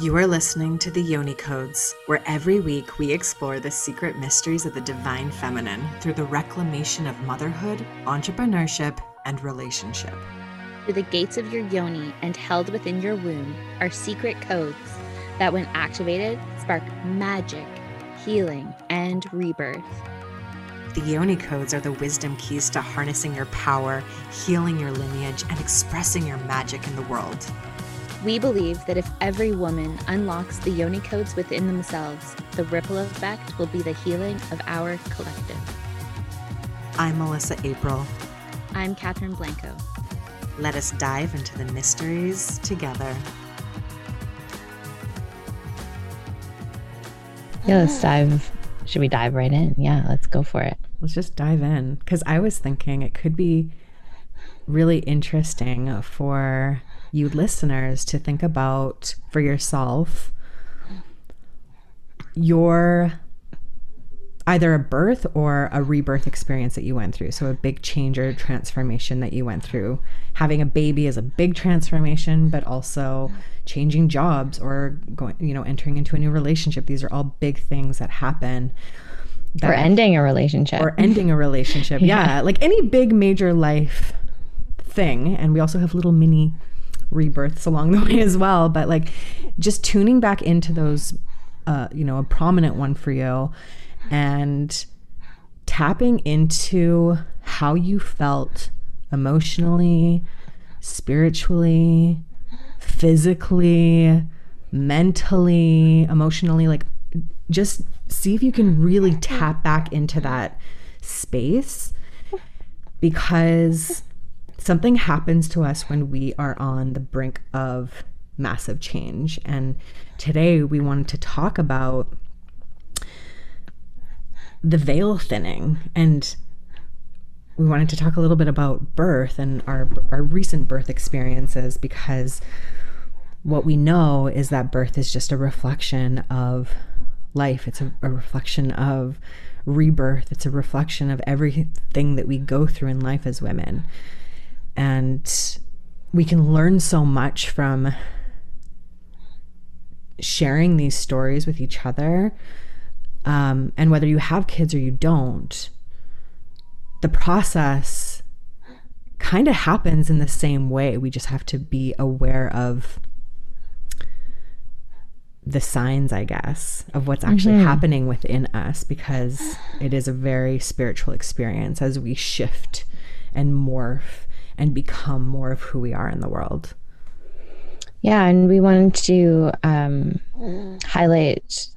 You are listening to the Yoni Codes, where every week we explore the secret mysteries of the divine feminine through the reclamation of motherhood, entrepreneurship, and relationship. Through the gates of your yoni and held within your womb are secret codes that, when activated, spark magic, healing, and rebirth. The Yoni Codes are the wisdom keys to harnessing your power, healing your lineage, and expressing your magic in the world. We believe that if every woman unlocks the yoni codes within themselves, the ripple effect will be the healing of our collective. I'm Melissa April. I'm Katherine Blanco. Let us dive into the mysteries together. Yeah, let's dive. Should we dive right in? Yeah, let's go for it. Let's just dive in. Because I was thinking it could be really interesting for you listeners to think about for yourself your either a birth or a rebirth experience that you went through. So a big change or transformation that you went through. Having a baby is a big transformation, but also changing jobs or going, you know, entering into a new relationship. These are all big things that happen. That, or ending a relationship. Or ending a relationship. yeah. yeah. Like any big major life thing. And we also have little mini rebirths along the way as well. But like just tuning back into those, uh, you know, a prominent one for you and tapping into how you felt emotionally, spiritually, physically, mentally, emotionally, like just see if you can really tap back into that space because something happens to us when we are on the brink of massive change. And today we wanted to talk about the veil thinning and we wanted to talk a little bit about birth and our our recent birth experiences because what we know is that birth is just a reflection of life. It's a, a reflection of rebirth. It's a reflection of everything that we go through in life as women and we can learn so much from sharing these stories with each other. Um, and whether you have kids or you don't, the process kind of happens in the same way. We just have to be aware of the signs, I guess, of what's actually mm-hmm. happening within us because it is a very spiritual experience as we shift and morph and become more of who we are in the world. Yeah, and we wanted to um, highlight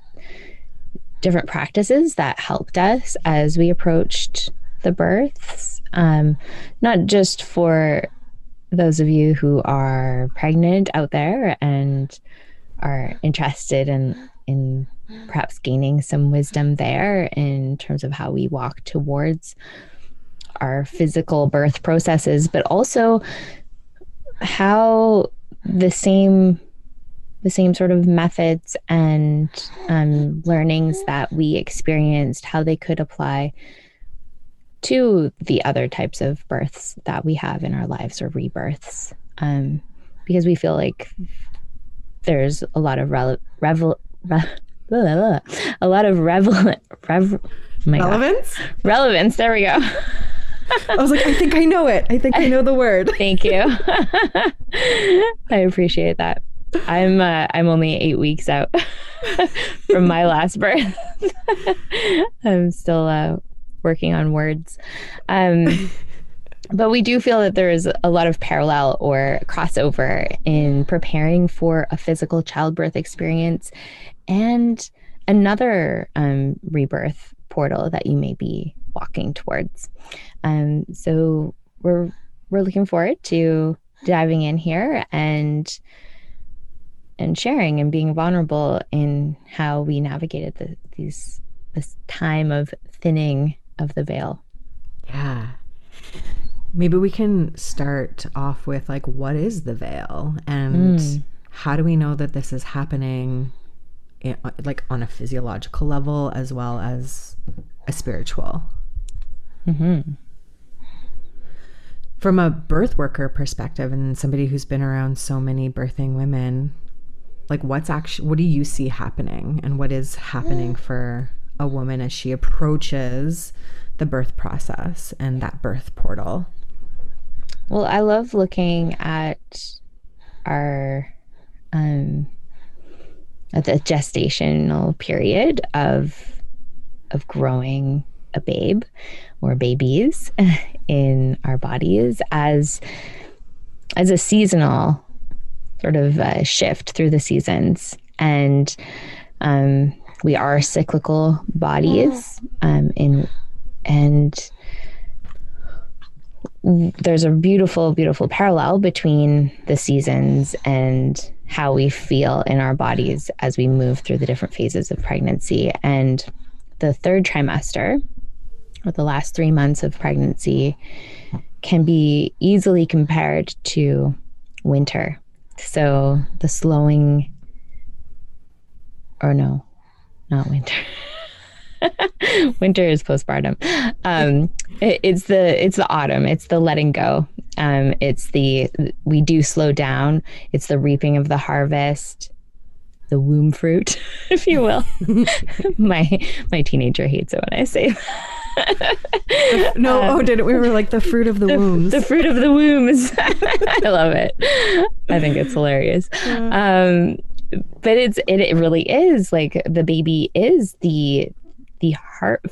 different practices that helped us as we approached the births, um, not just for those of you who are pregnant out there and are interested in in perhaps gaining some wisdom there in terms of how we walk towards our physical birth processes, but also how the same the same sort of methods and um, learnings that we experienced, how they could apply to the other types of births that we have in our lives or rebirths. Um, because we feel like there's a lot of rele- revel- re- a lot of revel- rev- oh relevance. God. Relevance. There we go. I was like, I think I know it. I think I know the word. Thank you. I appreciate that. I'm uh, I'm only eight weeks out from my last birth. I'm still uh, working on words, um, but we do feel that there is a lot of parallel or crossover in preparing for a physical childbirth experience and another um, rebirth portal that you may be walking towards. Um, so we're we're looking forward to diving in here and and sharing and being vulnerable in how we navigated the, these this time of thinning of the veil. Yeah. Maybe we can start off with like what is the veil and mm. how do we know that this is happening in, like on a physiological level as well as a spiritual Mm-hmm. From a birth worker perspective, and somebody who's been around so many birthing women, like what's actually what do you see happening and what is happening for a woman as she approaches the birth process and that birth portal? Well i love looking at our um at the gestational period of of growing a babe or babies in our bodies as as a seasonal sort of uh, shift through the seasons. And um, we are cyclical bodies um, in and there's a beautiful beautiful parallel between the seasons and how we feel in our bodies as we move through the different phases of pregnancy. And the third trimester or the last three months of pregnancy can be easily compared to winter. So the slowing, or no, not winter. winter is postpartum. Um, it, it's the it's the autumn. It's the letting go. Um, it's the we do slow down. It's the reaping of the harvest the womb fruit, if you will. my my teenager hates it when I say that. no, um, oh, didn't We were like the fruit of the, the wombs. The fruit of the wombs. I love it. I think it's hilarious. Um, but it's it, it really is like the baby is the the heart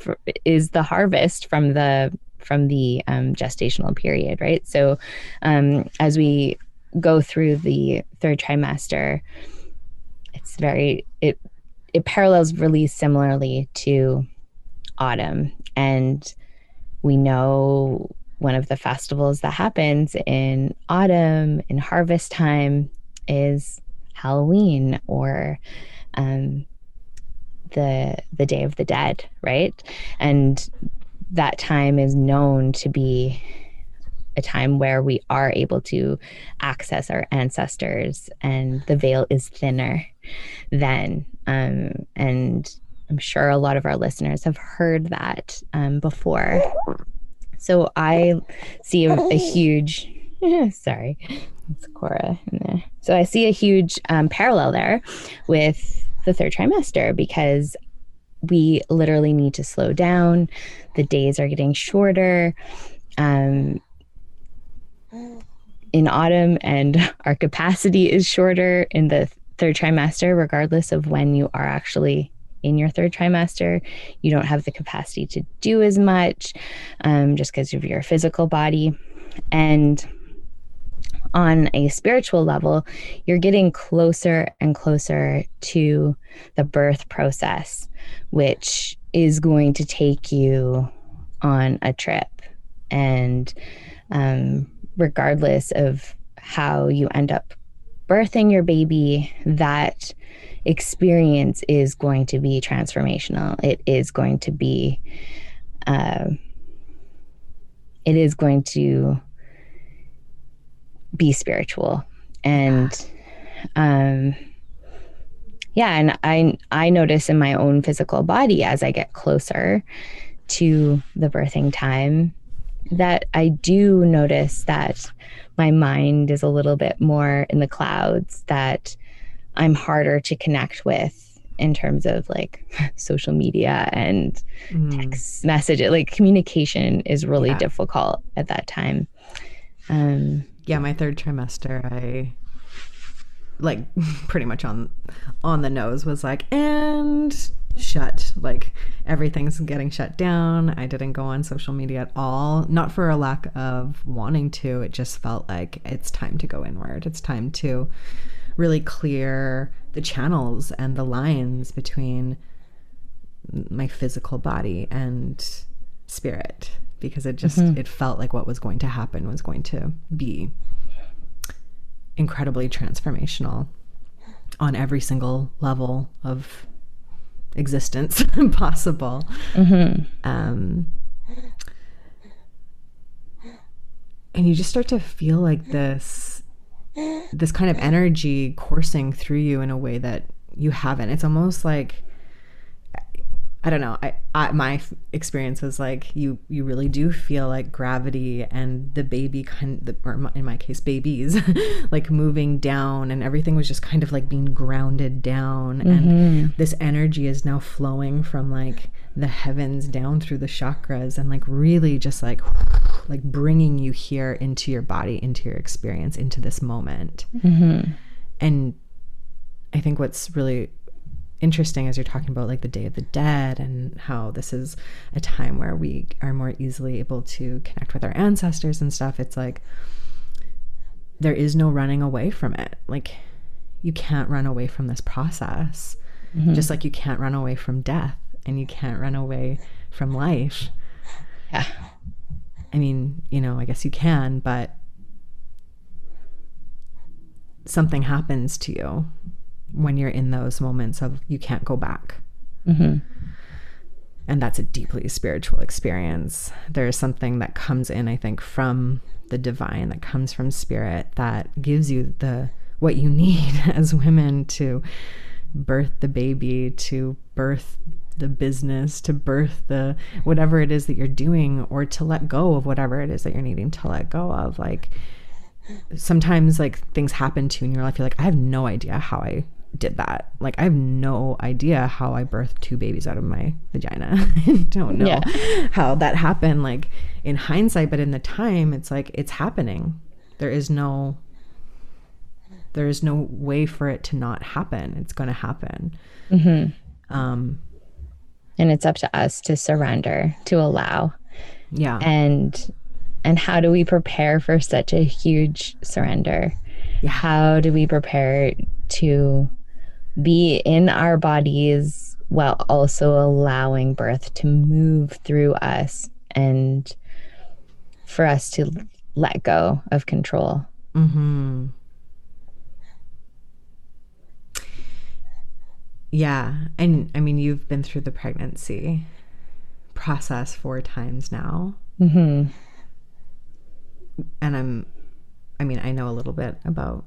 is the harvest from the from the um, gestational period, right? So um, as we go through the third trimester, very it it parallels really similarly to autumn. And we know one of the festivals that happens in autumn in harvest time is halloween or um, the the day of the dead right? And that time is known to be a time where we are able to access our ancestors and the veil is thinner then. Um, and I'm sure a lot of our listeners have heard that um, before. So I see a, a huge, sorry, it's Cora in there. So I see a huge um, parallel there with the third trimester because we literally need to slow down. The days are getting shorter. Um, in autumn, and our capacity is shorter in the third trimester, regardless of when you are actually in your third trimester. You don't have the capacity to do as much um, just because of your physical body. And on a spiritual level, you're getting closer and closer to the birth process, which is going to take you on a trip. And um, regardless of how you end up birthing your baby, that experience is going to be transformational. It is going to be, uh, it is going to be spiritual. And, um, yeah, and I I notice in my own physical body as I get closer to the birthing time that I do notice that my mind is a little bit more in the clouds, that I'm harder to connect with in terms of like social media and mm. text message. Like communication is really yeah. difficult at that time. Um, yeah, my third trimester, I like pretty much on on the nose was like and shut. Like everything's getting shut down. I didn't go on social media at all. Not for a lack of wanting to. It just felt like it's time to go inward. It's time to really clear the channels and the lines between my physical body and spirit because it just mm-hmm. it felt like what was going to happen was going to be incredibly transformational on every single level of existence possible. Mm-hmm. Um, and you just start to feel like this this kind of energy coursing through you in a way that you haven't. It's almost like I don't know. I, I my experience was like you you really do feel like gravity and the baby kind the, or in my case babies like moving down and everything was just kind of like being grounded down. And mm-hmm. this energy is now flowing from like the heavens down through the chakras and like really just like like bringing you here into your body into your experience into this moment. Mm-hmm. And I think what's really interesting as you're talking about like the Day of the Dead and how this is a time where we are more easily able to connect with our ancestors and stuff. It's like there is no running away from it. Like you can't run away from this process, mm-hmm. just like you can't run away from death and you can't run away from life. Yeah. I mean, you know, I guess you can, but something happens to you when you're in those moments of you can't go back. Mm-hmm. And that's a deeply spiritual experience. There is something that comes in, I think, from the divine, that comes from spirit, that gives you the what you need as women to birth the baby, to birth the business, to birth the whatever it is that you're doing, or to let go of whatever it is that you're needing to let go of. Like sometimes like things happen to you in your life, you're like, I have no idea how I did that. Like I have no idea how I birthed two babies out of my vagina. I don't know Yeah. how that happened like in hindsight, but in the time it's like it's happening. There is no there is no way for it to not happen. It's going to happen. Um And it's up to us to surrender, to allow. yeah. And and how do we prepare for such a huge surrender? How do we prepare to be in our bodies while also allowing birth to move through us and for us to let go of control? Mm-hmm. Yeah. And I mean, you've been through the pregnancy process four times now. Mm-hmm. And I'm, I mean, I know a little bit about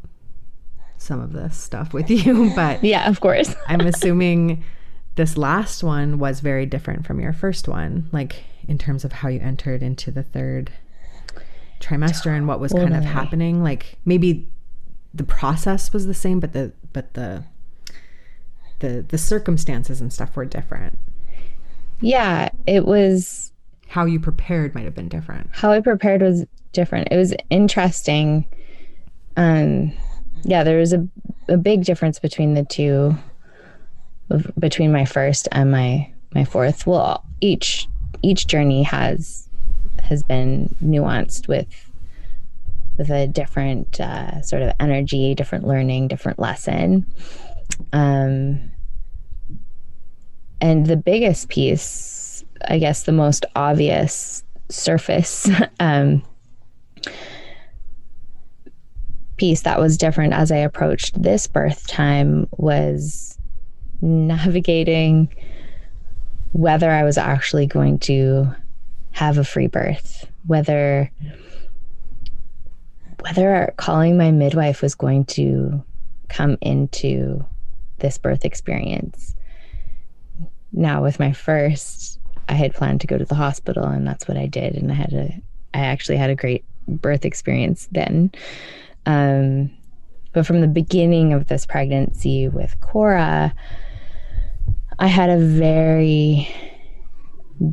some of this stuff with you, but Yeah, of course. I'm assuming this last one was very different from your first one, like in terms of how you entered into the third trimester and what was kind of happening. Like maybe the process was the same, but the but the the the circumstances and stuff were different. Yeah, it was How you prepared might have been different. how I prepared was different. It was interesting. Um, yeah, there was a, a big difference between the two, between my first and my my fourth. Well, each each journey has has been nuanced with with a different uh, sort of energy, different learning, different lesson. Um, and the biggest piece, I guess, the most obvious surface um, piece that was different as I approached this birth time was navigating whether I was actually going to have a free birth, whether whether calling my midwife was going to come into this birth experience. Now with my first, I had planned to go to the hospital and that's what I did and I had a I actually had a great birth experience then. Um, but from the beginning of this pregnancy with Cora, I had a very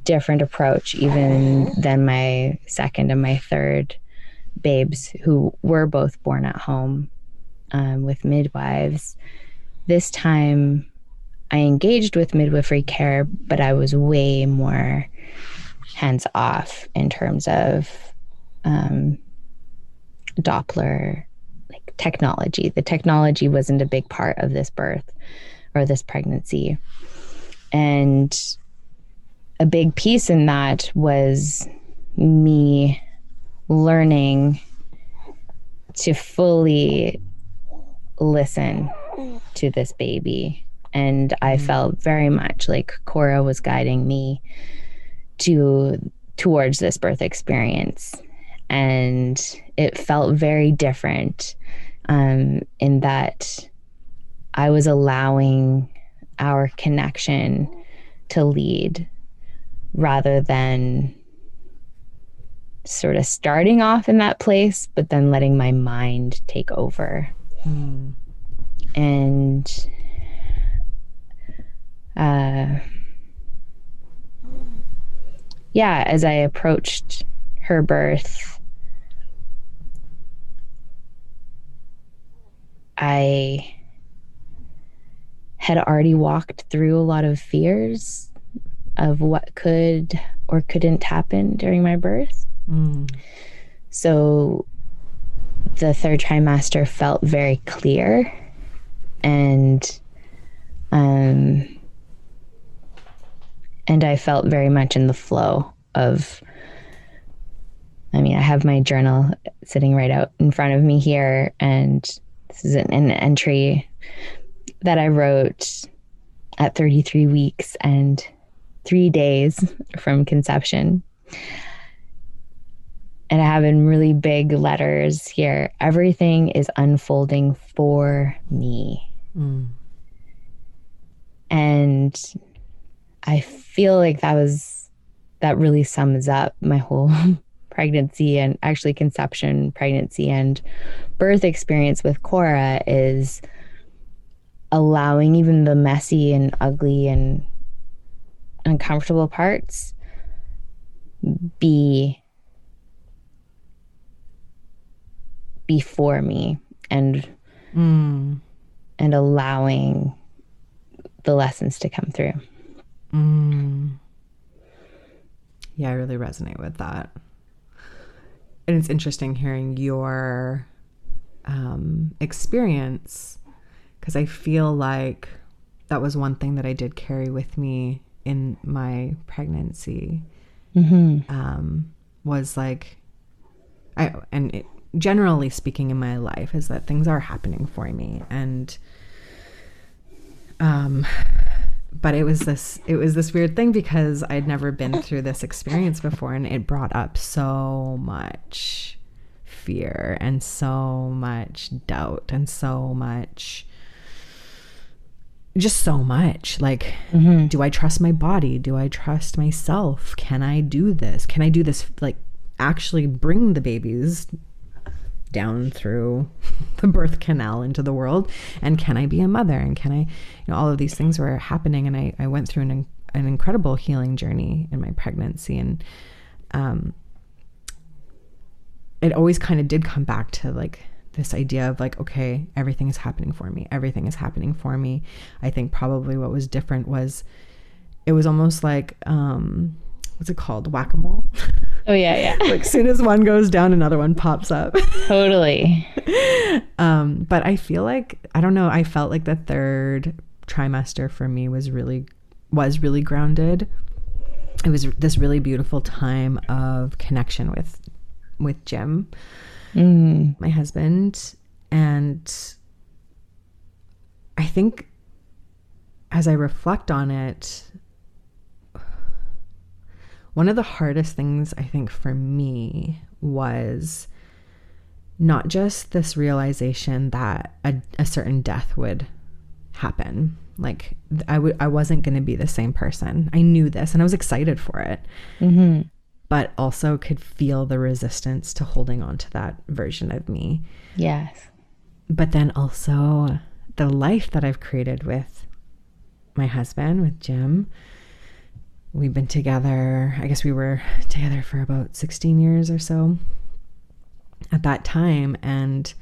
different approach, even than my second and my third babes, who were both born at home um, with midwives. This time, I engaged with midwifery care, but I was way more hands off in terms of um, Doppler technology. The technology wasn't a big part of this birth or this pregnancy. And a big piece in that was me learning to fully listen to this baby. And I mm. felt very much like Cora was guiding me to towards this birth experience and it felt very different um, in that I was allowing our connection to lead rather than sort of starting off in that place, but then letting my mind take over. Mm. And uh, yeah, as I approached her birth, I had already walked through a lot of fears of what could or couldn't happen during my birth. Mm. So the third trimester felt very clear and um and I felt very much in the flow of I mean I have my journal sitting right out in front of me here and this is an, an entry that I wrote at 33 weeks and 3 days from conception and I have in really big letters here everything is unfolding for me. Mm. And I feel like that was, that really sums up my whole pregnancy and actually conception, pregnancy, and birth experience with Cora is allowing even the messy and ugly and uncomfortable parts be before me and Mm. and allowing the lessons to come through. Mm. Yeah, I really resonate with that. And it's interesting hearing your um, experience because I feel like that was one thing that I did carry with me in my pregnancy. Mm-hmm. Um, was like, I and it, generally speaking in my life is that things are happening for me and um but it was this it was this weird thing because I'd never been through this experience before and it brought up so much fear and so much doubt and so much just so much like Mm-hmm. do I trust my body? Do I trust myself? Can I do this? Can I do this like actually bring the babies down through the birth canal into the world. And can i be a mother? And can i you know all of these things were happening. And i, I went through an, an incredible healing journey in my pregnancy. And um, it always kind of did come back to like this idea of like okay everything is happening for me. Everything is happening for me. I think probably what was different was it was almost like um what's it called? Whack-a-mole Oh yeah, yeah. like soon as one goes down another one pops up totally. um but i feel like i don't know i felt like the third trimester for me was really was really grounded it was this really beautiful time of connection with with jim Mm. my husband and i think as i reflect on it one of the hardest things i think for me was not just this realization that a, a certain death would happen like i would i wasn't going to be the same person i knew this and i was excited for it hmm but also could feel the resistance to holding on to that version of me Yes. but then also the life that I've created with my husband, with Jim. We've been together, I guess we were together for about 16 years or so at that time. And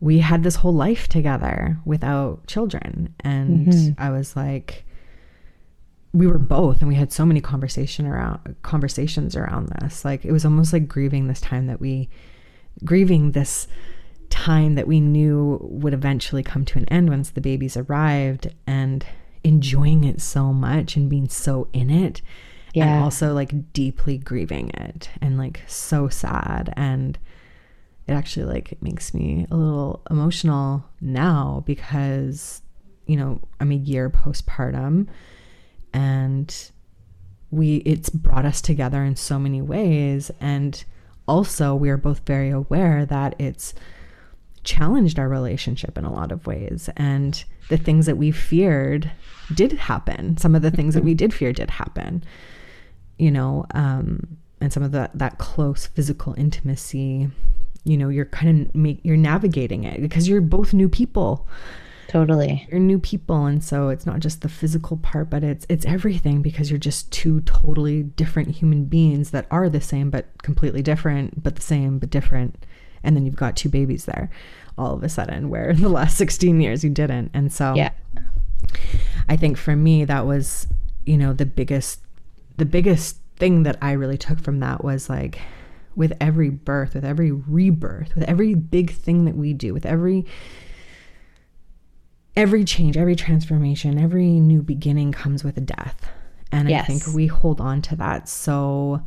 we had this whole life together without children. And Mhm. I was like, we were both, and we had so many conversation around conversations around this. Like it was almost like grieving this time that we grieving this time that we knew would eventually come to an end once the babies arrived and enjoying it so much and being so in it and also like deeply grieving it and like so sad. And it actually like makes me a little emotional now because you know I'm a year postpartum and we it's brought us together in so many ways. And also we are both very aware that it's challenged our relationship in a lot of ways. And the things that we feared did happen. Some of the things that we did fear did happen. You know, um, and some of that that close physical intimacy, you know, you're kind of make you're navigating it because you're both new people. Totally. You're new people and so it's not just the physical part but it's it's everything because you're just two totally different human beings that are the same but completely different but the same but different and then you've got two babies there all of a sudden where in the last 16 years you didn't. And so Yeah. i think for me that was you know the biggest the biggest thing that i really took from that was like with every birth with every rebirth with every big thing that we do with every every change every transformation every new beginning comes with a death. And i think we hold on to that so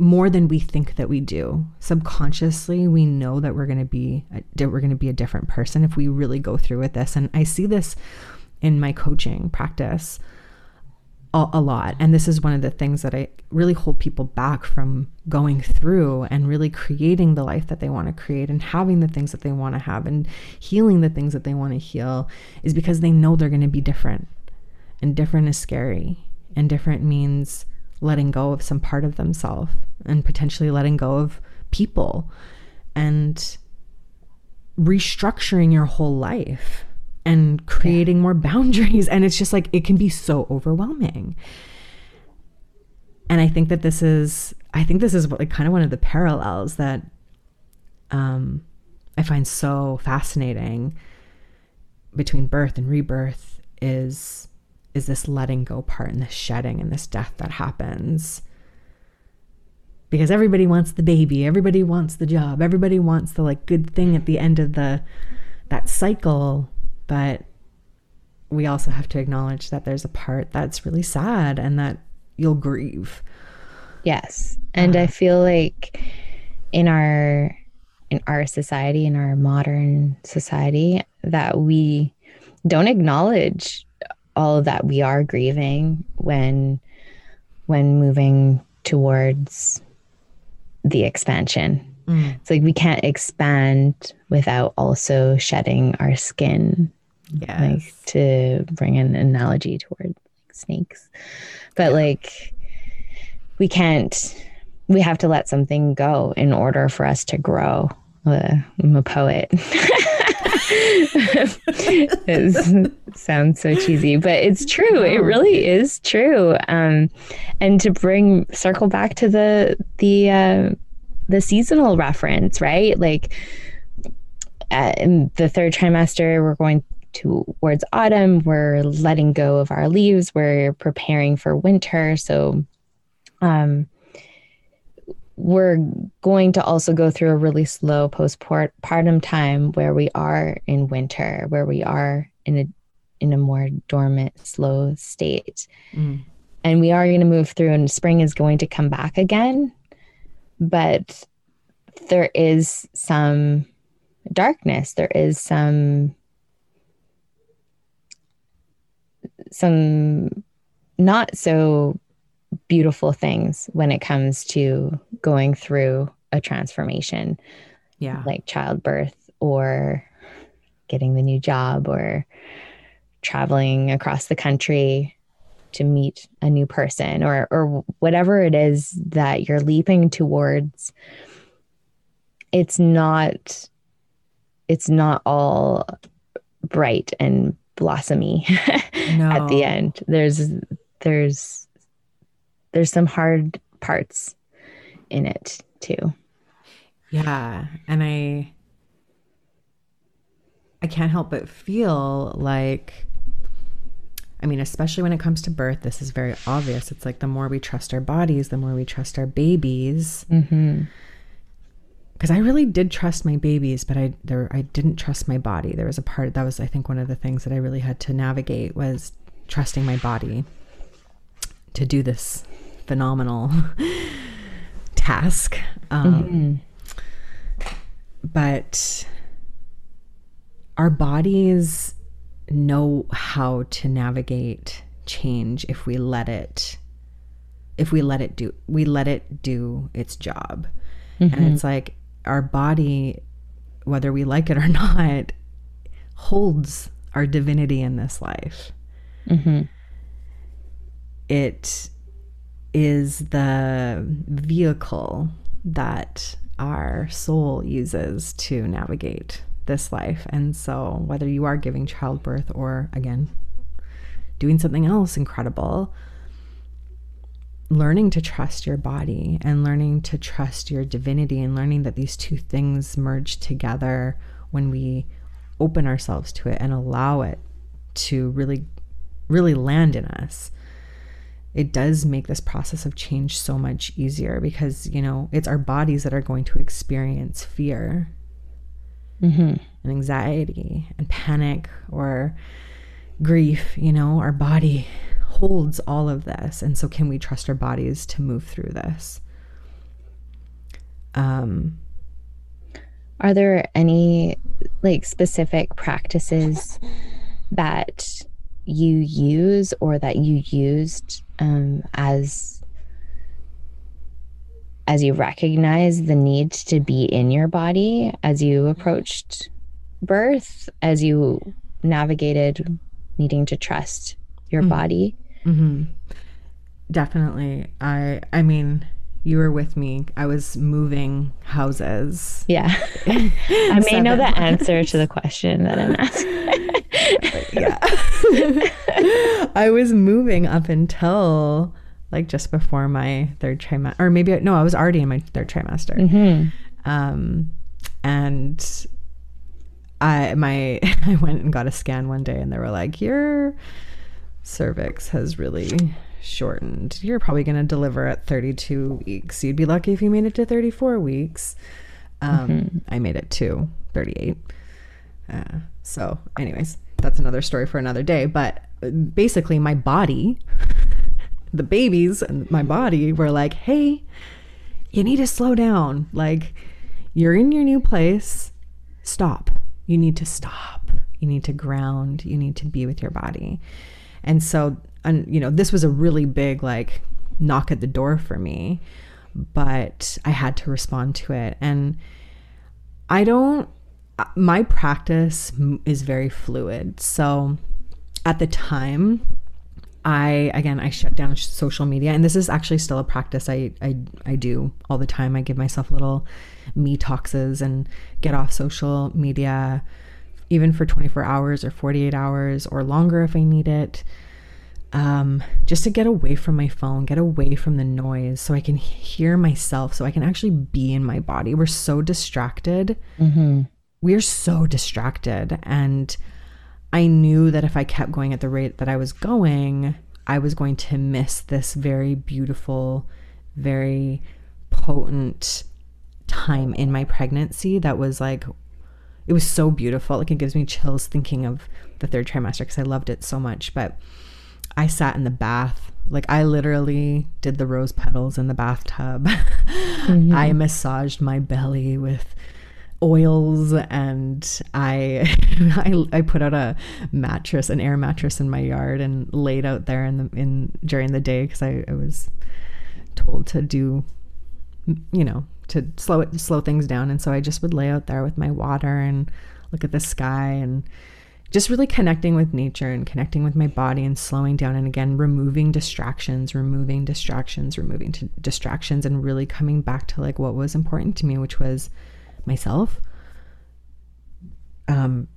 more than we think that we do. Subconsciously, we know that we're going to be that we're going to be a different person if we really go through with this. And I see this in my coaching practice a, a lot. And this is one of the things that I really hold people back from going through and really creating the life that they want to create and having the things that they want to have and healing the things that they want to heal is because they know they're going to be different. And different is scary. And different means letting go of some part of themselves and potentially letting go of people and restructuring your whole life and creating more boundaries. And it's just like it can be so overwhelming. And i think that this is i think this is what, like kind of one of the parallels that um i find so fascinating between birth and rebirth is is this letting go part and this shedding and this death that happens. Because everybody wants the baby everybody wants the job everybody wants the like good thing at the end of the that cycle. But we also have to acknowledge that there's a part that's really sad and that you'll grieve. Yes. And I uh. feel like in our in our society, in our modern society, that we don't acknowledge all of that we are grieving when when moving towards the expansion. It's like we can't expand without also shedding our skin yes. like to bring an analogy toward like snakes. But like we can't we have to let something go in order for us to grow. Uh, i'm a poet it sounds so cheesy but it's true. It really is true. Um and to bring circle back to the the uh the seasonal reference right? Like uh, in the third trimester we're going towards autumn. We're letting go of our leaves. We're preparing for winter. So um we're going to also go through a really slow postpartum time where we are in winter where we are in a in a more dormant slow state Mm. and we are going to move through and spring is going to come back again but there is some darkness there is some some not so beautiful things when it comes to going through a transformation yeah. like childbirth or getting the new job or traveling across the country to meet a new person or or whatever it is that you're leaping towards. It's not it's not all bright and blossomy at the end. There's there's there's some hard parts in it too Yeah, and I I can't help but feel like I mean, especially when it comes to birth, this is very obvious. It's like the more we trust our bodies, the more we trust our babies. mm-hmm. Because I really did trust my babies, but I there I didn't trust my body. There was a part that was I think one of the things that I really had to navigate was trusting my body to do this phenomenal task. Um, but our bodies know how to navigate change if we let it if we let it do we let it do its job and it's like our body whether we like it or not, holds our divinity in this life. Mm-hmm. It is the vehicle that our soul uses to navigate this life. And so, whether you are giving childbirth or, again, doing something else incredible, learning to trust your body and learning to trust your divinity and learning that these two things merge together when we open ourselves to it and allow it to really really land in us it does make this process of change so much easier because you know it's our bodies that are going to experience fear Mm-hmm. and anxiety and panic or grief you know our body holds all of this and so can we trust our bodies to move through this um Are there any like specific practices that you use or that you used um, as as you recognize the need to be in your body as you approached birth, as you navigated needing to trust your Mhm. body? mhm. definitely i i mean you were with me i was moving houses Yeah. I may know the answer to the question that I'm asking. yeah. I was moving up until like just before my third trimester, or maybe no, I was already in my third trimester. hmm Um, and I my I went and got a scan one day, and they were like, "Your cervix has really." shortened you're probably going to deliver at 32 weeks you'd be lucky if you made it to 34 weeks um, i made it to 38 uh, so, anyways, that's another story for another day. But uh, basically, my body, the babies and my body were like, hey, you need to slow down. Like, you're in your new place. Stop. You need to stop. You need to ground. You need to be with your body. And so, and, you know, this was a really big, like, knock at the door for me. But I had to respond to it. And I don't my practice is very fluid. So at the time, I again I shut down social media, and this is actually still a practice I I, I do all the time. I give myself little me toxes and get off social media, even for 24 hours or 48 hours or longer if I need it. Um, just to get away from my phone, get away from the noise, so I can hear myself, so I can actually be in my body. We're so distracted hmm we're so distracted. And i knew that if i kept going at the rate that i was going i was going to miss this very beautiful very potent time in my pregnancy that was like it was so beautiful. Like it gives me chills thinking of the third trimester because i loved it so much. But i sat in the bath. Like i literally did the rose petals in the bathtub. Mm-hmm. I massaged my belly with oils and I, I I put out a mattress, an air mattress in my yard and laid out there in the in during the day because I, I was told to do you know to slow it slow things down. And so I just would lay out there with my water and look at the sky and just really connecting with nature and connecting with my body and slowing down and again removing distractions removing distractions removing distractions and really coming back to like what was important to me which was myself um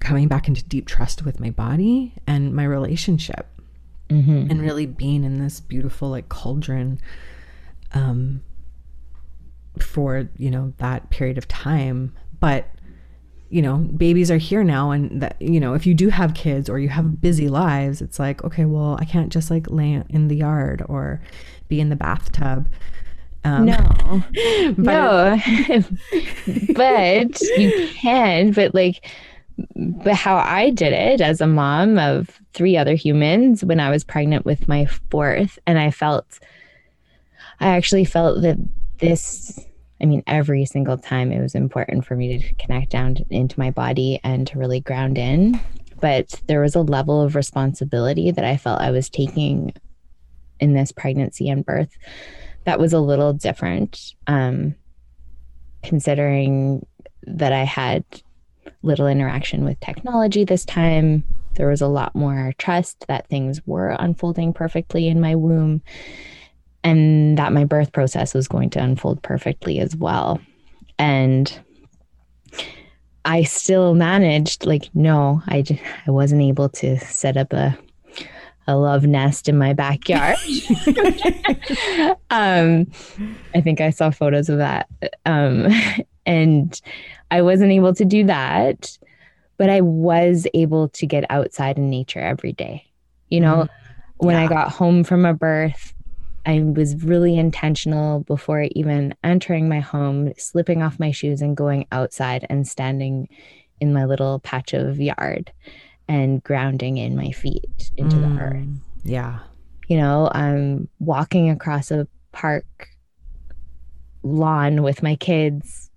coming back into deep trust with my body and my relationship hmm and really being in this beautiful like cauldron um for you know that period of time. But you know babies are here now and that you know if you do have kids or you have busy lives it's like okay well i can't just like lay in the yard or be in the bathtub um, No, but no, but you can. But like, but how I did it as a mom of three other humans when I was pregnant with my fourth, and I felt, I actually felt that this. I mean, every single time it was important for me to connect down to- into my body and to really ground in. But there was a level of responsibility that I felt I was taking in this pregnancy and birth that was a little different um, considering that I had little interaction with technology this time. There was a lot more trust that things were unfolding perfectly in my womb and that my birth process was going to unfold perfectly as well. And I still managed, like, no, I, just, I wasn't able to set up a, a love nest in my backyard. um, I think I saw photos of that. Um, and I wasn't able to do that, but I was able to get outside in nature every day. You know, mm, when I got home from a birth, I was really intentional before even entering my home, slipping off my shoes and going outside and standing in my little patch of yard and grounding in my feet into mm, the earth. Yeah. You know, I'm walking across a park lawn with my kids,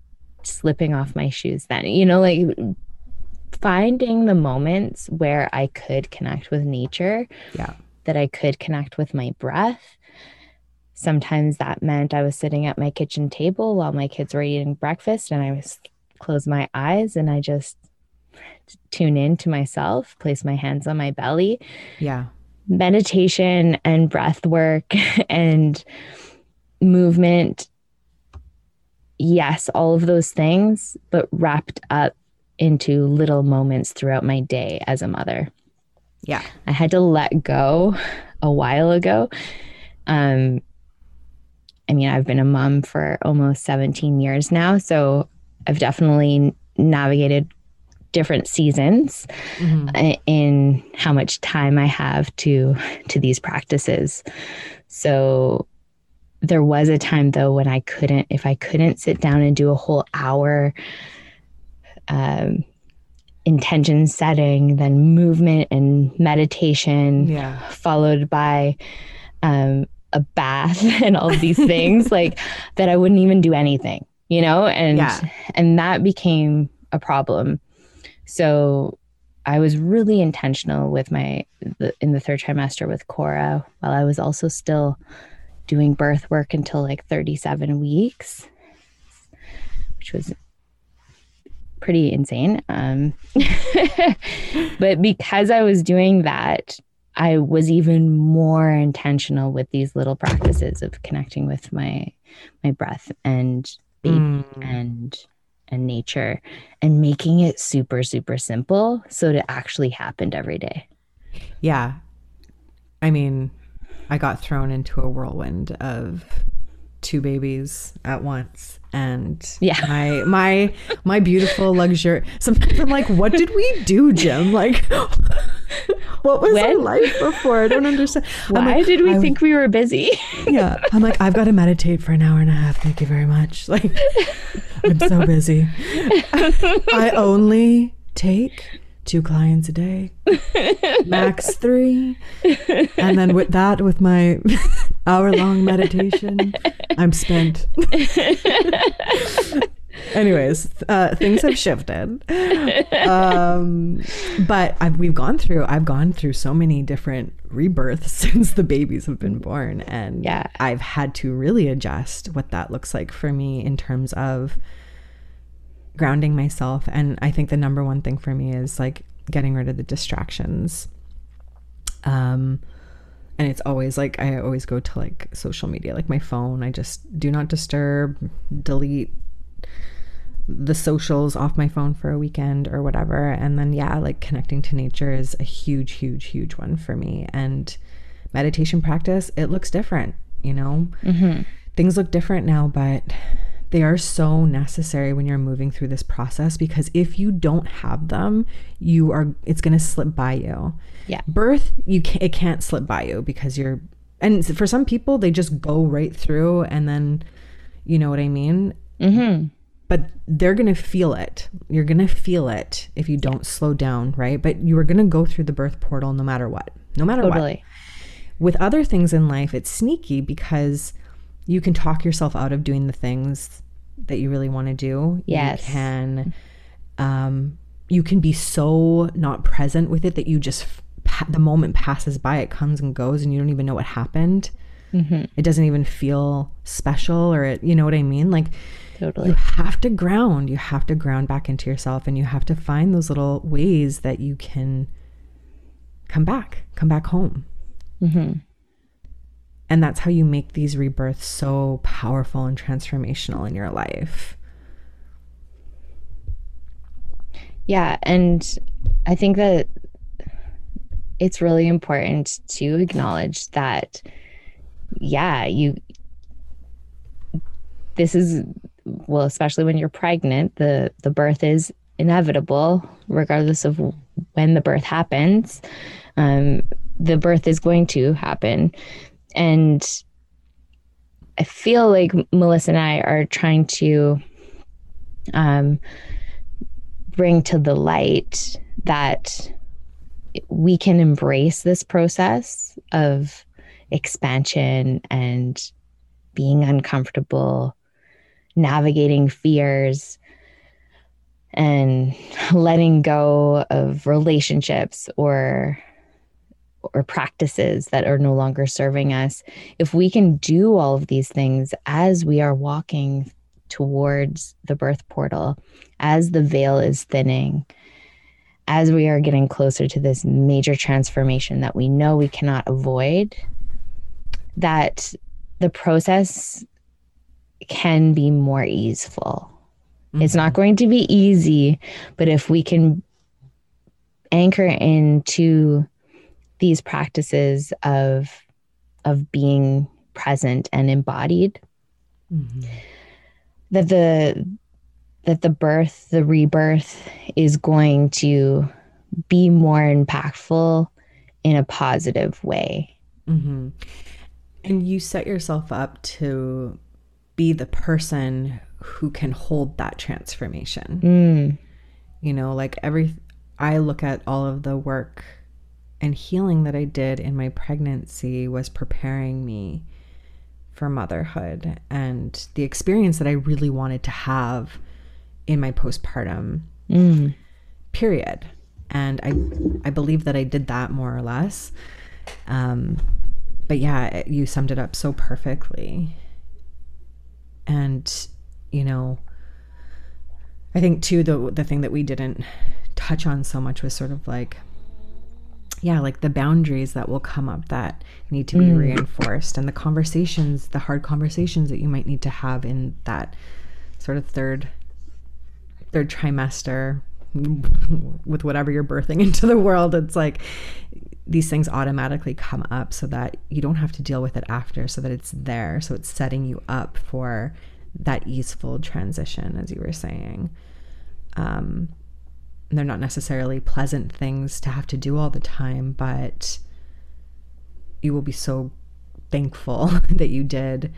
slipping off my shoes then. You know, like finding the moments where I could connect with nature. Yeah. That I could connect with my breath sometimes that meant I was sitting at my kitchen table while my kids were eating breakfast and I was close my eyes and I just tune in to myself, place my hands on my belly. Yeah. Meditation and breath work and movement. Yes, all of those things, but wrapped up into little moments throughout my day as a mother. Yeah. I had to let go a while ago. Um, I mean, I've been a mom for almost 17 years now. So I've definitely navigated different seasons mm-hmm. in how much time I have to to these practices. So there was a time though when I couldn't if I couldn't sit down and do a whole hour um, intention setting, then movement and meditation, yeah. followed by um, a bath and all these things like that I wouldn't even do anything, you know? And yeah. and that became a problem. So I was really intentional with my the, in the third trimester with Cora while I was also still doing birth work until like 37 weeks, which was pretty insane. Um, but because I was doing that, I was even more intentional with these little practices of connecting with my my breath and baby mm. and and nature and making it super super simple so it actually happened every day. Yeah. I mean, I got thrown into a whirlwind of two babies at once and yeah my my my beautiful luxury sometimes i'm like what did we do jim like what was when? our life before? I don't understand. Why like, did we I, think we were busy? Yeah. I'm like i've got to meditate for an hour and a half. Thank you very much. Like i'm so busy. I only take two clients a day, max three. And then with that, with my hour long meditation, I'm spent. Anyways, uh, things have shifted. Um, but I've, we've gone through, I've gone through so many different rebirths since the babies have been born. And yeah. I've had to really adjust what that looks like for me in terms of grounding myself. And I think the number one thing for me is like getting rid of the distractions. Um, and it's always like I always go to like social media, like my phone. I just do not disturb, delete the socials off my phone for a weekend or whatever. And then, yeah, like connecting to nature is a huge, huge, huge one for me. And meditation practice, it looks different, you know? Mm-hmm. Things look different now, but they are so necessary when you're moving through this process because if you don't have them, you are it's going to slip by you. Yeah. Birth, you can't, it can't slip by you because you're and for some people they just go right through and then you know what I mean? hmm But they're going to feel it. You're going to feel it if you don't slow down, right? But you are going to go through the birth portal no matter what. No matter totally. what. With other things in life, it's sneaky because you can talk yourself out of doing the things that you really want to do. Yes. You can um you can be so not present with it that you just the moment passes by it comes and goes and you don't even know what happened. Mm-hmm. It doesn't even feel special or it, you know what I mean? Like Totally. you have to ground. You have to ground back into yourself and you have to find those little ways that you can come back, come back home. hmm And that's how you make these rebirths so powerful and transformational in your life. Yeah. And I think that it's really important to acknowledge that, yeah, you, this is, well, especially when you're pregnant, the, the birth is inevitable, regardless of when the birth happens. Um, the birth is going to happen. And I feel like Melissa and I are trying to um, bring to the light that we can embrace this process of expansion and being uncomfortable, navigating fears, and letting go of relationships or or practices that are no longer serving us. If we can do all of these things as we are walking towards the birth portal as the veil is thinning as we are getting closer to this major transformation that we know we cannot avoid that the process can be more easeful. It's not going to be easy but if we can anchor into these practices of of being present and embodied Mhm. that the that the birth the rebirth is going to be more impactful in a positive way. Hmm And you set yourself up to be the person who can hold that transformation. mm, You know, like every, I look at all of the work and healing that I did in my pregnancy was preparing me for motherhood and the experience that I really wanted to have in my postpartum mm, period. And I, I believe that I did that more or less. Um, but yeah, you summed it up so perfectly. And, you know, I think too the the thing that we didn't touch on so much was sort of like yeah, like the boundaries that will come up that need to be mm. reinforced and the conversations, the hard conversations that you might need to have in that sort of third third trimester with whatever you're birthing into the world. It's like these things automatically come up so that you don't have to deal with it after, so that it's there. So it's setting you up for that easeful transition, as you were saying. Um, they're not necessarily pleasant things to have to do all the time, but you will be so thankful that you did,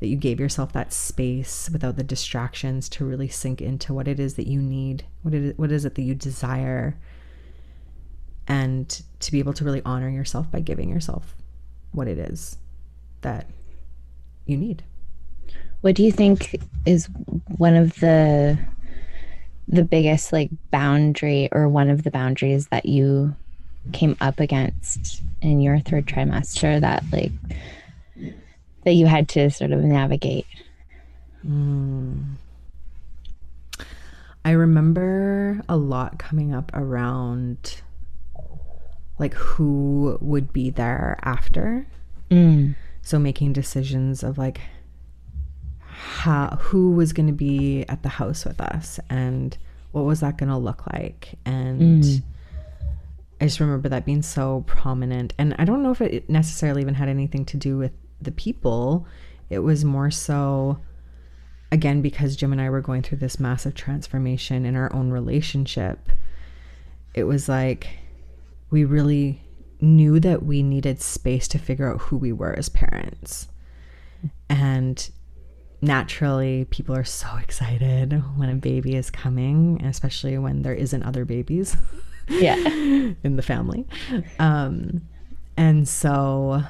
that you gave yourself that space without the distractions to really sink into what it is that you need, what it what is it that you desire, and to be able to really honor yourself by giving yourself what it is that you need. what do you think is one of the the biggest like boundary or one of the boundaries that you came up against in your third trimester that like that you had to sort of navigate hmm. I remember a lot coming up around like who would be there after. mm, So making decisions of like how who was going to be at the house with us and what was that going to look like and Mm. I just remember that being so prominent and I don't know if it necessarily even had anything to do with the people it was more so again because Jim and I were going through this massive transformation in our own relationship it was like we really knew that we needed space to figure out who we were as parents. And naturally people are so excited when a baby is coming especially when there isn't other babies yeah. in the family. Um, and so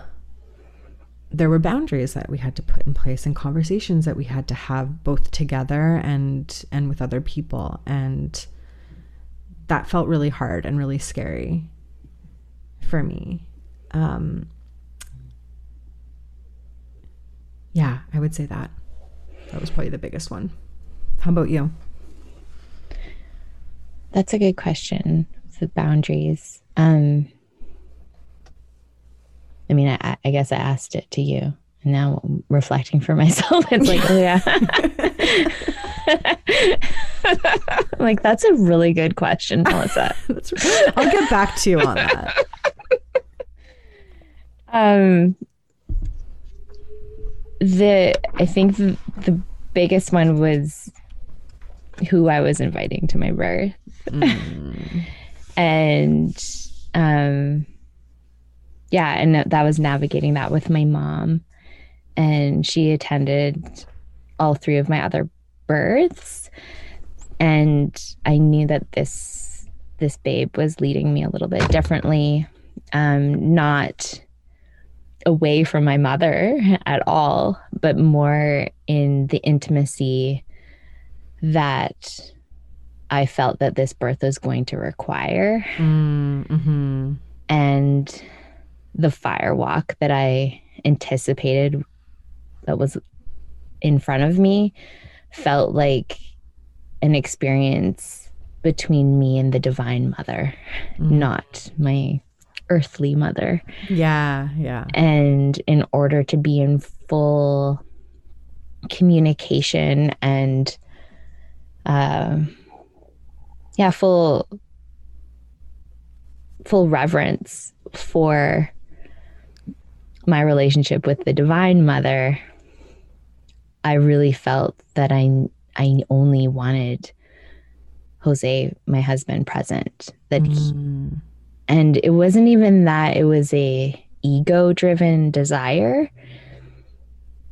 there were boundaries that we had to put in place and conversations that we had to have both together and and with other people. And that felt really hard and really scary for me um, yeah i would say that that was probably the biggest one How about you? That's a good question. The boundaries. Um, I mean, I, I guess I asked it to you, and now reflecting for myself. It's like, oh yeah. Like that's a really good question, Melissa. That's right. I'll get back to you on that. Um, the I think the, the biggest one was who I was inviting to my birth, and um, yeah, and that that was navigating that with my mom, and she attended all three of my other births, and I knew that this this babe was leading me a little bit differently, um, not away from my mother at all, but more in the intimacy that I felt that this birth was going to require Mm-hmm. and the fire walk that I anticipated that was in front of me felt like an experience between me and the divine mother, not my earthly mother. Yeah, yeah. And in order to be in full communication and, um, yeah, full, full reverence for my relationship with the Divine Mother, I really felt that I I only wanted Jose, my husband, present. That Mm. And it wasn't even that it was a ego driven desire.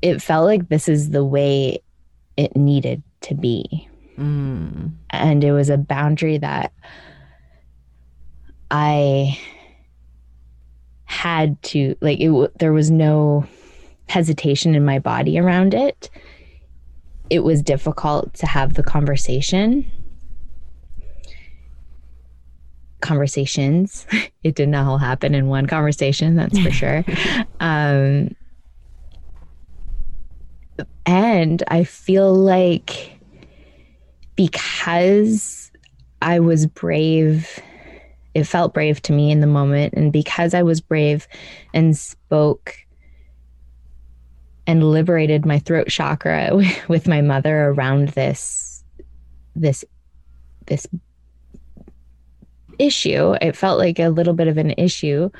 It felt like this is the way it needed to be. Mm. and it was a boundary that i had to like it there was no hesitation in my body around it. It was difficult to have the conversation conversations. It did not all happen in one conversation that's for sure. Um and i feel like because i was brave it felt brave to me in the moment and because i was brave and spoke and liberated my throat chakra with my mother around this this this issue it felt like a little bit of an issue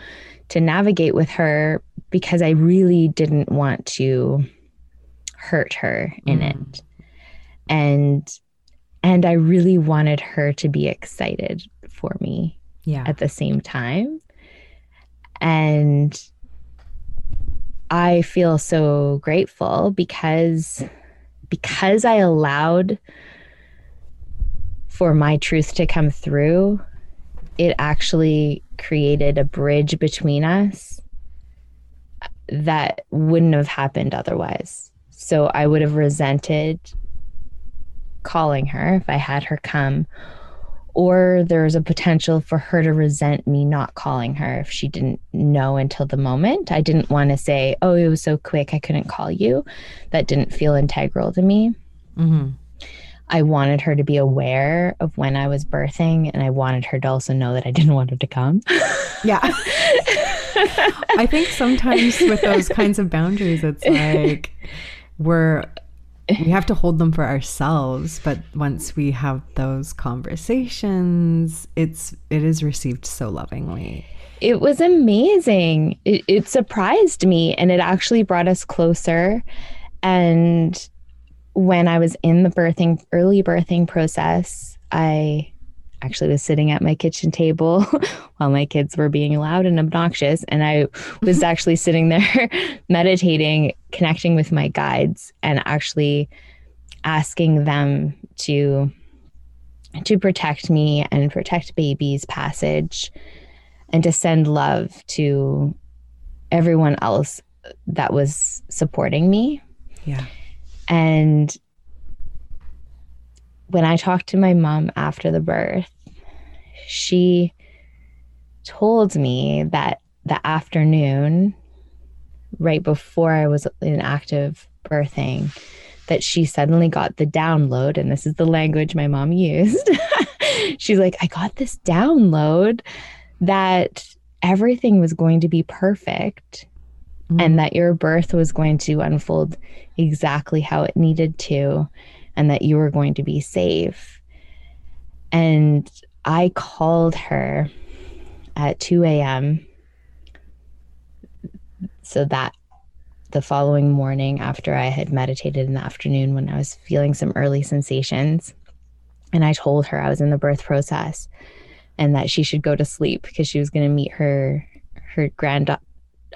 to navigate with her because i really didn't want to hurt her in Mm. it and and i really wanted her to be excited for me Yeah. at the same time. And I feel so grateful because because I allowed for my truth to come through, it actually created a bridge between us that wouldn't have happened otherwise. So I would have resented calling her if I had her come or there's a potential for her to resent me not calling her if she didn't know until the moment. I didn't want to say, "Oh, it was so quick, I couldn't call you." That didn't feel integral to me. Mm-hmm. I wanted her to be aware of when I was birthing, and I wanted her to also know that I didn't want her to come. Yeah. I think sometimes with those kinds of boundaries, it's like we're we have to hold them for ourselves, but once we have those conversations, it's it is received so lovingly. it was amazing. It, it surprised me and it actually brought us closer. And when I was in the birthing, early birthing process, I actually was sitting at my kitchen table while my kids were being loud and obnoxious. And I was actually sitting there meditating, connecting with my guides, and actually asking them to to protect me and protect baby's passage and to send love to everyone else that was supporting me. Yeah. And when I talked to my mom after the birth, she told me that the afternoon, right before I was in active birthing, that she suddenly got the download, and this is the language my mom used. She's like, I got this download that everything was going to be perfect Mm. and that your birth was going to unfold exactly how it needed to, and that you were going to be safe. And I called her at 2 a.m. So that the following morning, after I had meditated in the afternoon when I was feeling some early sensations, and I told her I was in the birth process and that she should go to sleep because she was going to meet her her grand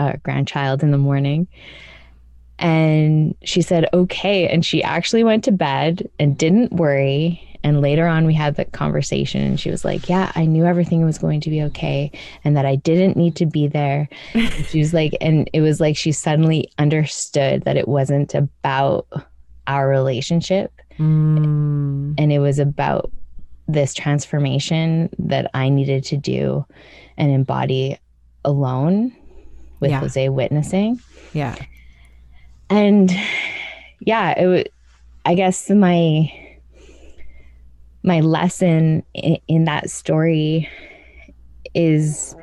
uh, grandchild in the morning. And she said, okay. And she actually went to bed and didn't worry. And later on, we had the conversation, and she was like, Yeah, I knew everything was going to be okay and that I didn't need to be there. And she was like, And it was like she suddenly understood that it wasn't about our relationship Mm. and it was about this transformation that I needed to do and embody alone with Yeah. Jose witnessing. Yeah. And yeah, it was, I guess my my lesson in, in that story is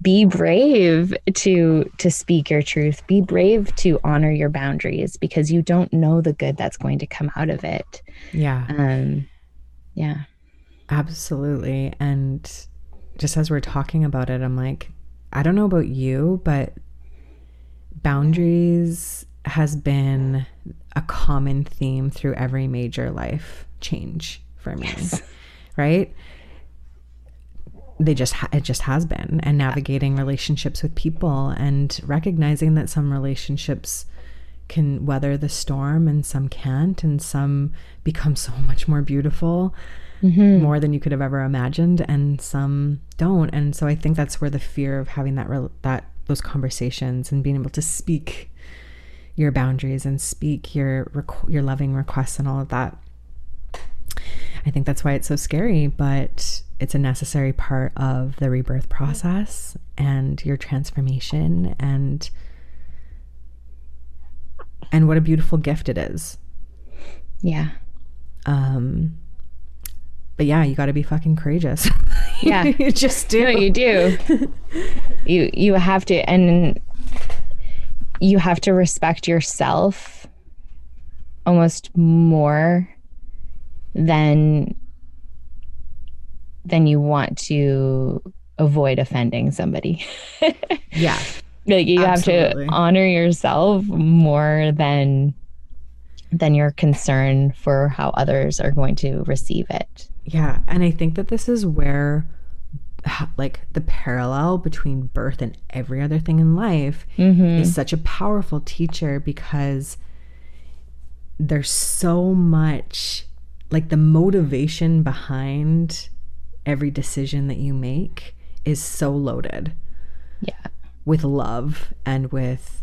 be brave to to speak your truth be brave to honor your boundaries because you don't know the good that's going to come out of it Yeah. um yeah Absolutely. And just as we're talking about it, I'm like, I don't know about you, but boundaries has been a common theme through every major life change for me. Right? They just ha- it just has been and navigating relationships with people and recognizing that some relationships can weather the storm and some can't and some become so much more beautiful mm-hmm. more than you could have ever imagined and some don't. And so i think that's where the fear of having that rel that those conversations and being able to speak your boundaries and speak your requ- your loving requests and all of that i think that's why it's so scary but it's a necessary part of the rebirth process and your transformation and and what a beautiful gift it is. Yeah. Um but yeah you got to be fucking courageous. Yeah. you just do. No you do. You you have to and you have to respect yourself almost more than than you want to avoid offending somebody. Yeah like you Absolutely. have to honor yourself more than than your concern for how others are going to receive it. Yeah and i think that this is where like the parallel between birth and every other thing in life mm-hmm. is such a powerful teacher because there's so much like the motivation behind every decision that you make is so loaded. Yeah with love and with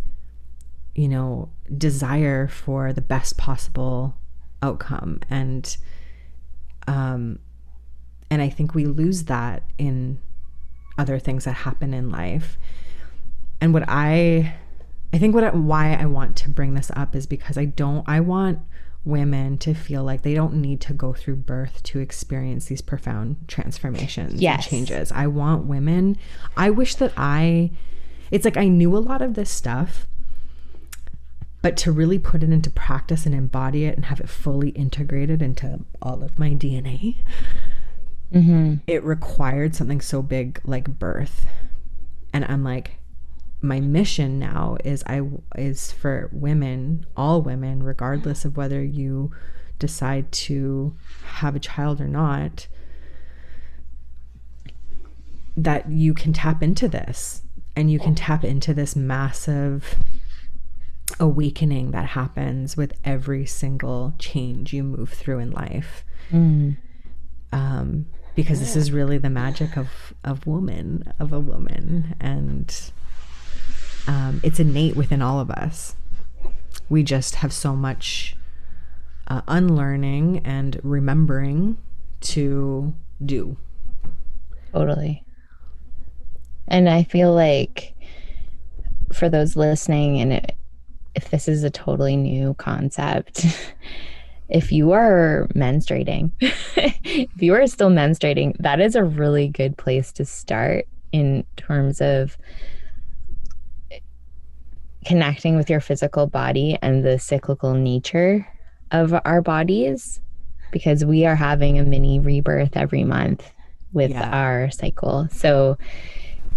you know desire for the best possible outcome. And um and i think we lose that in other things that happen in life. And what i i think what I, why i want to bring this up is because i don't i want women to feel like they don't need to go through birth to experience these profound transformations Yes. and changes. I want women i wish that i it's like I knew a lot of this stuff, but to really put it into practice and embody it and have it fully integrated into all of my DNA, mm-hmm. it required something so big like birth. And I'm like, my mission now is I is for women, all women, regardless of whether you decide to have a child or not, that you can tap into this and you can tap into this massive awakening that happens with every single change you move through in life. Um, because this is really the magic of of woman, of a woman, and um, it's innate within all of us. We just have so much uh, unlearning and remembering to do. Totally. And I feel like for those listening, and it, if this is a totally new concept, if you are menstruating, if you are still menstruating, that is a really good place to start in terms of connecting with your physical body and the cyclical nature of our bodies because we are having a mini rebirth every month with Yeah. our cycle. So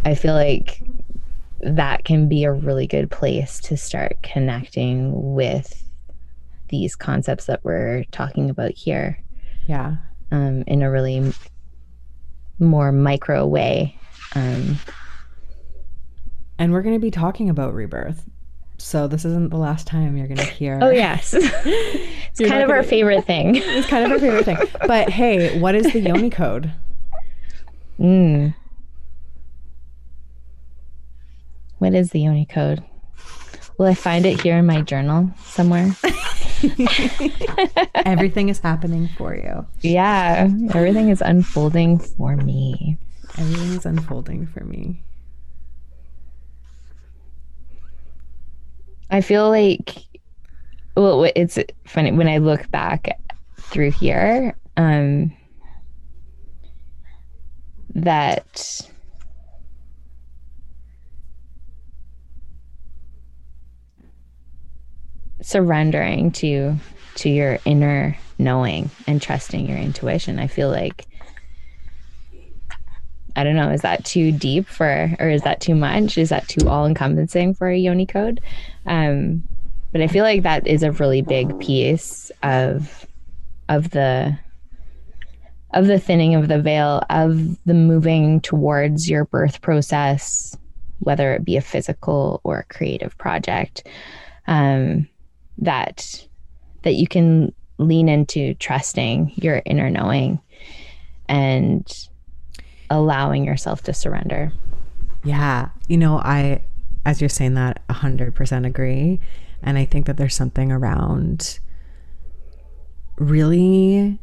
I feel like that can be a really good place to start connecting with these concepts that we're talking about here Yeah. um, in a really m- more micro way. Um, And we're going to be talking about rebirth. So this isn't the last time you're going to hear. oh, yes. it's kind of our favorite thing. It's kind of our favorite thing. But hey, what is the Yoni code? Mm. What is the Yoni code? Will I find it here in my journal somewhere? Everything is happening for you. yeah, everything is unfolding for me. Everything is unfolding for me. I feel like, well, it's funny when I look back through here, um, that surrendering to to your inner knowing and trusting your intuition. I feel like I don't know, is that too deep for or is that too much? Is that too all encompassing for a yoni code? Um but I feel like that is a really big piece of of the of the thinning of the veil of the moving towards your birth process whether it be a physical or a creative project um, that that you can lean into trusting your inner knowing and allowing yourself to surrender Yeah. You know, I, as you're saying that, 100% agree. And I think that there's something around really,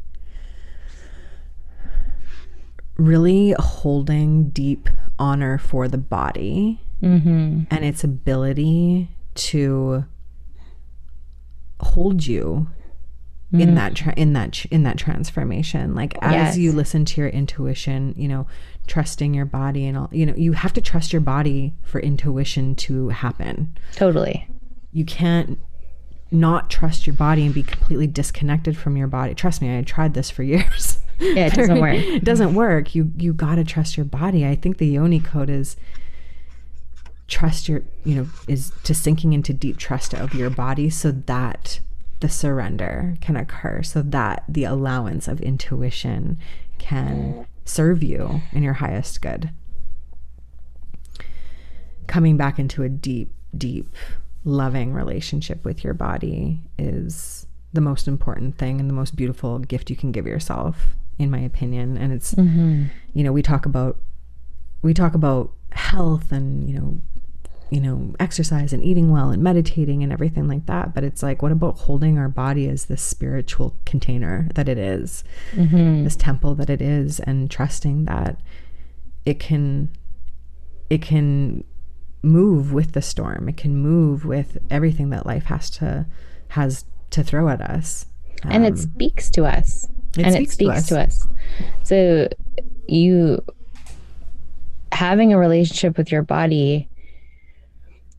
really holding deep honor for the body mm-hmm. and its ability to hold you in mm. that tra- in that tr- in that transformation. Like as Yes. you listen to your intuition you know trusting your body and all you know you have to trust your body for intuition to happen. Totally. You can't not trust your body and be completely disconnected from your body. Trust me i tried this for years. Yeah, it doesn't work. it doesn't work. You you got to trust your body. I think the yoni code is trust your you know is to sinking into deep trust of your body so that the surrender can occur so that the allowance of intuition can serve you in your highest good. Coming back into a deep deep loving relationship with your body is the most important thing and the most beautiful gift you can give yourself in my opinion. And it's mm-hmm. you know we talk about we talk about health and you know you know exercise and eating well and meditating and everything like that. But it's like what about holding our body as this spiritual container that it is? Mm-hmm. This temple that it is and trusting that it can it can move with the storm. It can move with everything that life has to has to throw at us. And it um, speaks to us. It and speaks it to speaks us. to us. So you having a relationship with your body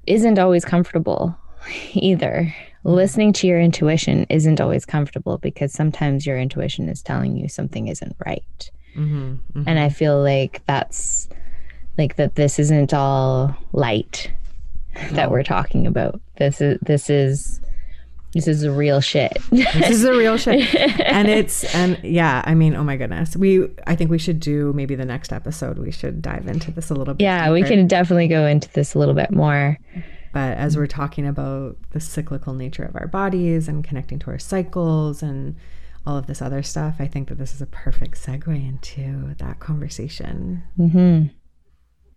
isn't always comfortable either. Listening to your intuition isn't always comfortable because sometimes your intuition is telling you something isn't right. Mhm, mhm. and i feel like that's like that this isn't all light that we're talking about. This is this is this is the real shit. This is the real shit. And it's and yeah i mean oh my goodness. We i think we should do maybe the next episode. We should dive into this a little bit yeah we can definitely go into this a little bit more. But as we're talking about the cyclical nature of our bodies and connecting to our cycles and all of this other stuff i think that this is a perfect segue into that conversation. Hmm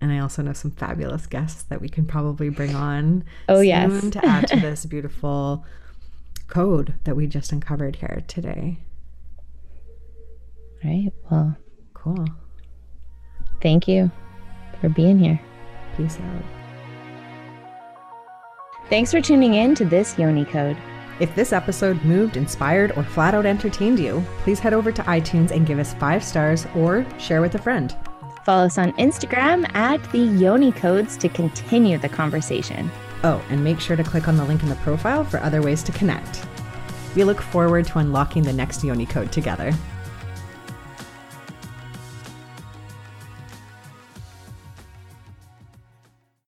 and i also know some fabulous guests that we can probably bring on Oh, soon yes. to add to this beautiful code that we just uncovered here today right well cool thank you for being here peace out Thanks for tuning in to this Yoni Code. If this episode moved, inspired, or flat out entertained you, please head over to iTunes and give us five stars or share with a friend. Follow us on Instagram at the Yoni Codes to continue the conversation. Oh, and make sure to click on the link in the profile for other ways to connect. We look forward to unlocking the next Yoni code together.